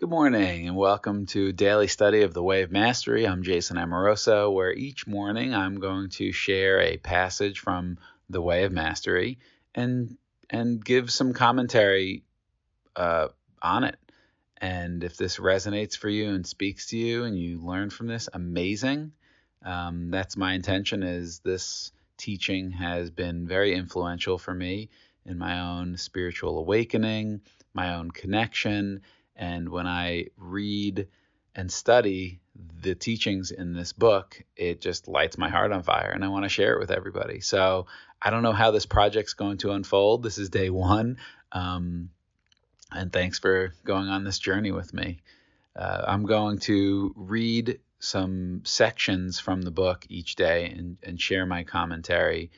Good morning and welcome to Daily Study of the Way of Mastery. I'm Jason Amoroso, where each morning I'm going to share a passage from the Way of Mastery and and give some commentary uh, on it. And if this resonates for you and speaks to you and you learn from this, amazing. Um, that's my intention. Is this teaching has been very influential for me in my own spiritual awakening, my own connection and when I read and study the teachings in this book, it just lights my heart on fire and I want to share it with everybody. So I don't know how this project's going to unfold. This is day one. Um, and thanks for going on this journey with me. Uh, I'm going to read some sections from the book each day and, and share my commentary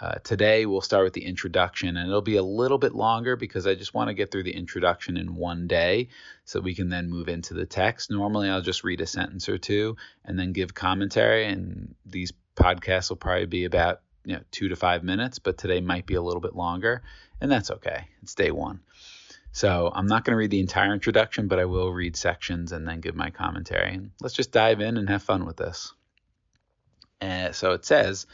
uh, today we'll start with the introduction, and it'll be a little bit longer because I just want to get through the introduction in one day so we can then move into the text. Normally, I'll just read a sentence or two and then give commentary, and these podcasts will probably be about you know two to five minutes, but today might be a little bit longer, and that's okay. It's day one. So I'm not going to read the entire introduction, but I will read sections and then give my commentary. Let's just dive in and have fun with this. Uh, so it says,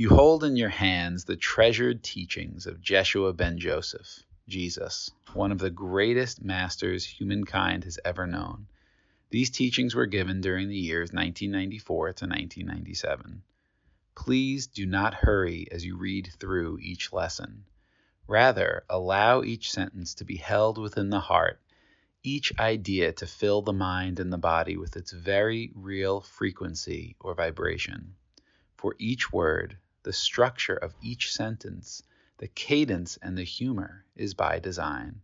you hold in your hands the treasured teachings of Jeshua ben Joseph, Jesus, one of the greatest masters humankind has ever known. These teachings were given during the years 1994 to 1997. Please do not hurry as you read through each lesson. Rather, allow each sentence to be held within the heart, each idea to fill the mind and the body with its very real frequency or vibration. For each word, the structure of each sentence, the cadence and the humor is by design.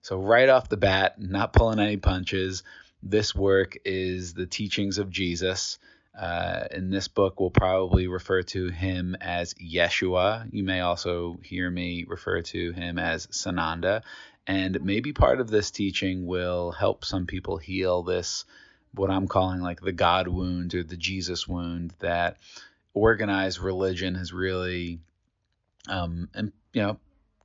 So, right off the bat, not pulling any punches, this work is the teachings of Jesus. Uh, in this book, we'll probably refer to him as Yeshua. You may also hear me refer to him as Sananda. And maybe part of this teaching will help some people heal this, what I'm calling like the God wound or the Jesus wound that organized religion has really, um, and you know,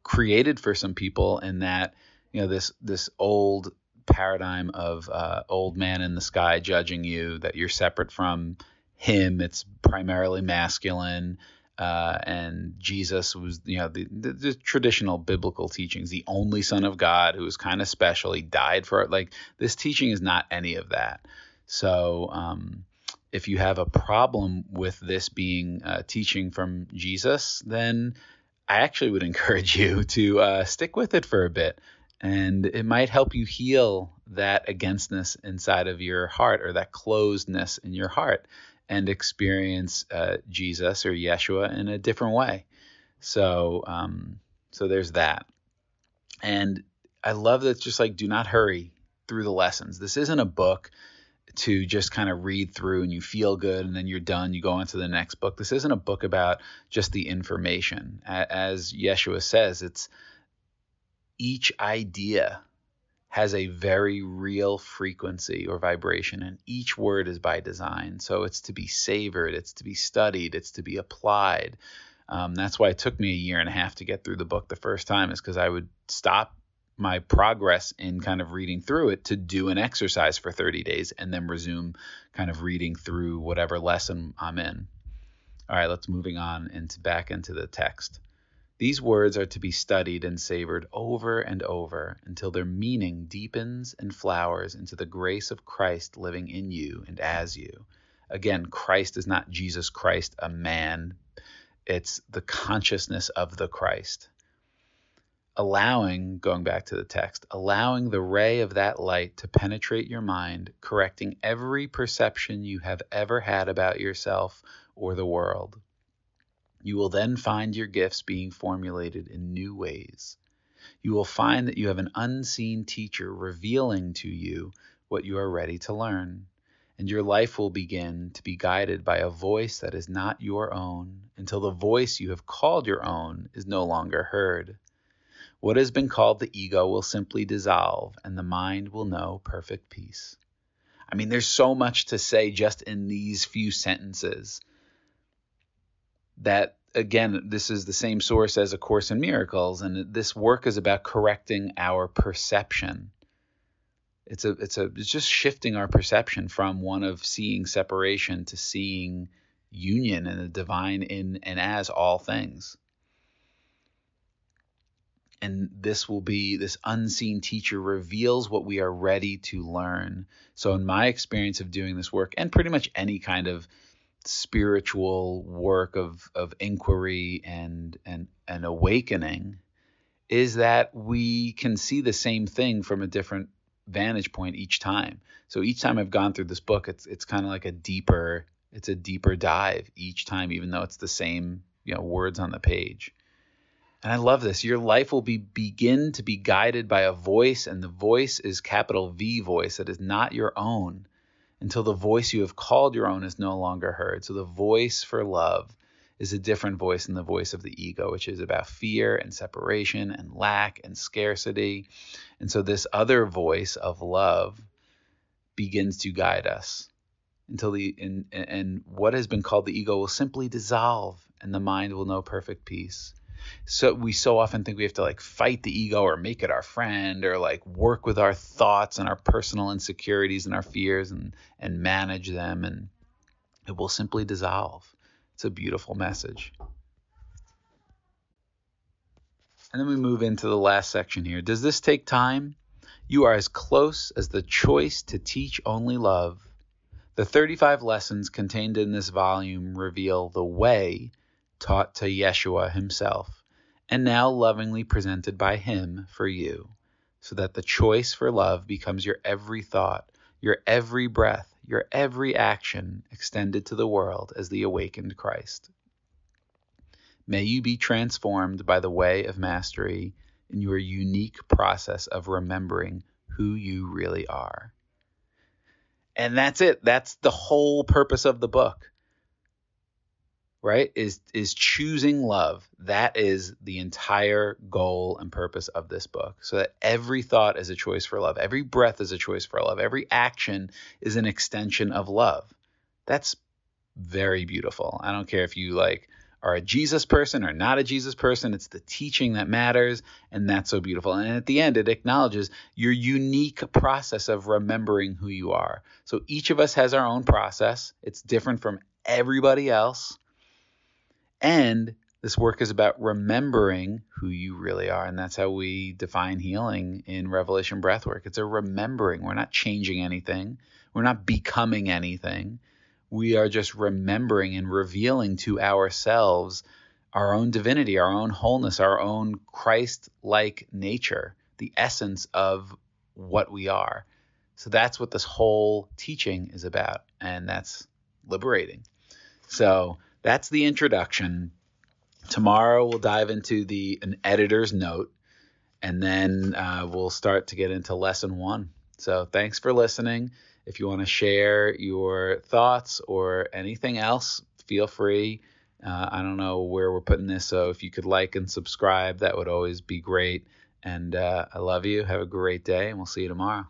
created for some people in that you know this this old paradigm of uh, old man in the sky judging you that you're separate from him. It's primarily masculine. Uh, and Jesus was, you know, the, the, the, traditional biblical teachings, the only Son of God who was kind of special. He died for it. Like this teaching is not any of that. So, um, if you have a problem with this being uh, teaching from Jesus, then I actually would encourage you to uh, stick with it for a bit. And it might help you heal that againstness inside of your heart or that closedness in your heart and experience uh, Jesus or Yeshua in a different way. So, um, so there's that. And I love that. it's Just like, do not hurry through the lessons. This isn't a book to just kind of read through and you feel good and then you're done, you go on to the next book. This isn't a book about just the information. As Yeshua says, it's each idea has a very real frequency or vibration, and each word is by design. So it's to be savored, it's to be studied, it's to be applied. Um, that's why it took me a year and a half to get through the book the first time, is because I would stop my progress in kind of reading through it to do an exercise for 30 days and then resume kind of reading through whatever lesson I'm in. All right, let's moving on into back into the text. These words are to be studied and savored over and over until their meaning deepens and flowers into the grace of Christ living in you and as you. Again, Christ is not Jesus Christ, a man. It's the consciousness of the Christ allowing, going back to the text, allowing the ray of that light to penetrate your mind, correcting every perception you have ever had about yourself or the world. You will then find your gifts being formulated in new ways. You will find that you have an unseen teacher revealing to you what you are ready to learn, and your life will begin to be guided by a voice that is not your own until the voice you have called your own is no longer heard. What has been called the ego will simply dissolve, and the mind will know perfect peace. I mean, there's so much to say just in these few sentences that, again, this is the same source as A Course in Miracles, and this work is about correcting our perception. it's a it's a it's just shifting our perception from one of seeing separation to seeing union and the divine in and as all things and this will be this unseen teacher reveals what we are ready to learn. So, in my experience of doing this work, and pretty much any kind of spiritual work of, of inquiry and, and, and awakening, is that we can see the same thing from a different vantage point each time. So each time I've gone through this book, it's it's kind of like a deeper it's a deeper dive each time, even though it's the same you know words on the page. And I love this. Your life will be begin to be guided by a voice, and the voice is capital V voice that is not your own until the voice you have called your own is no longer heard. So the voice for love is a different voice than the voice of the ego, which is about fear and separation and lack and scarcity. And so this other voice of love begins to guide us until the and, and what has been called the ego will simply dissolve and the mind will know perfect peace so we so often think we have to like fight the ego or make it our friend or like work with our thoughts and our personal insecurities and our fears and and manage them and it will simply dissolve. It's a beautiful message. And then we move into the last section here. Does this take time? You are as close as the choice to teach only love. The 35 lessons contained in this volume reveal the way taught to Yeshua himself, and now lovingly presented by him for you, so that the choice for love becomes your every thought, your every breath, your every action extended to the world as the awakened Christ. May you be transformed by the way of mastery in your unique process of remembering who you really are. And that's it. That's the whole purpose of the book right is is choosing love. That is the entire goal and purpose of this book. So that every thought is a choice for love. Every breath is a choice for love. Every action is an extension of love. That's very beautiful. I don't care if you like are a jesus person or not a jesus person. It's the teaching that matters and that's so beautiful. And at the end it acknowledges your unique process of remembering who you are. So each of us has our own process. It's different from everybody else and this work is about remembering who you really are. And that's how we define healing in Revelation Breathwork. It's a remembering. We're not changing anything, we're not becoming anything. We are just remembering and revealing to ourselves our own divinity, our own wholeness, our own Christ like nature, the essence of what we are. So that's what this whole teaching is about. And that's liberating. So that's the introduction. Tomorrow we'll dive into the an editor's note, and then uh, we'll start to get into lesson one. So thanks for listening. If you want to share your thoughts or anything else, feel free. Uh, I don't know where we're putting this, so if you could like and subscribe, that would always be great. And uh, I love you. Have a great day, and we'll see you tomorrow.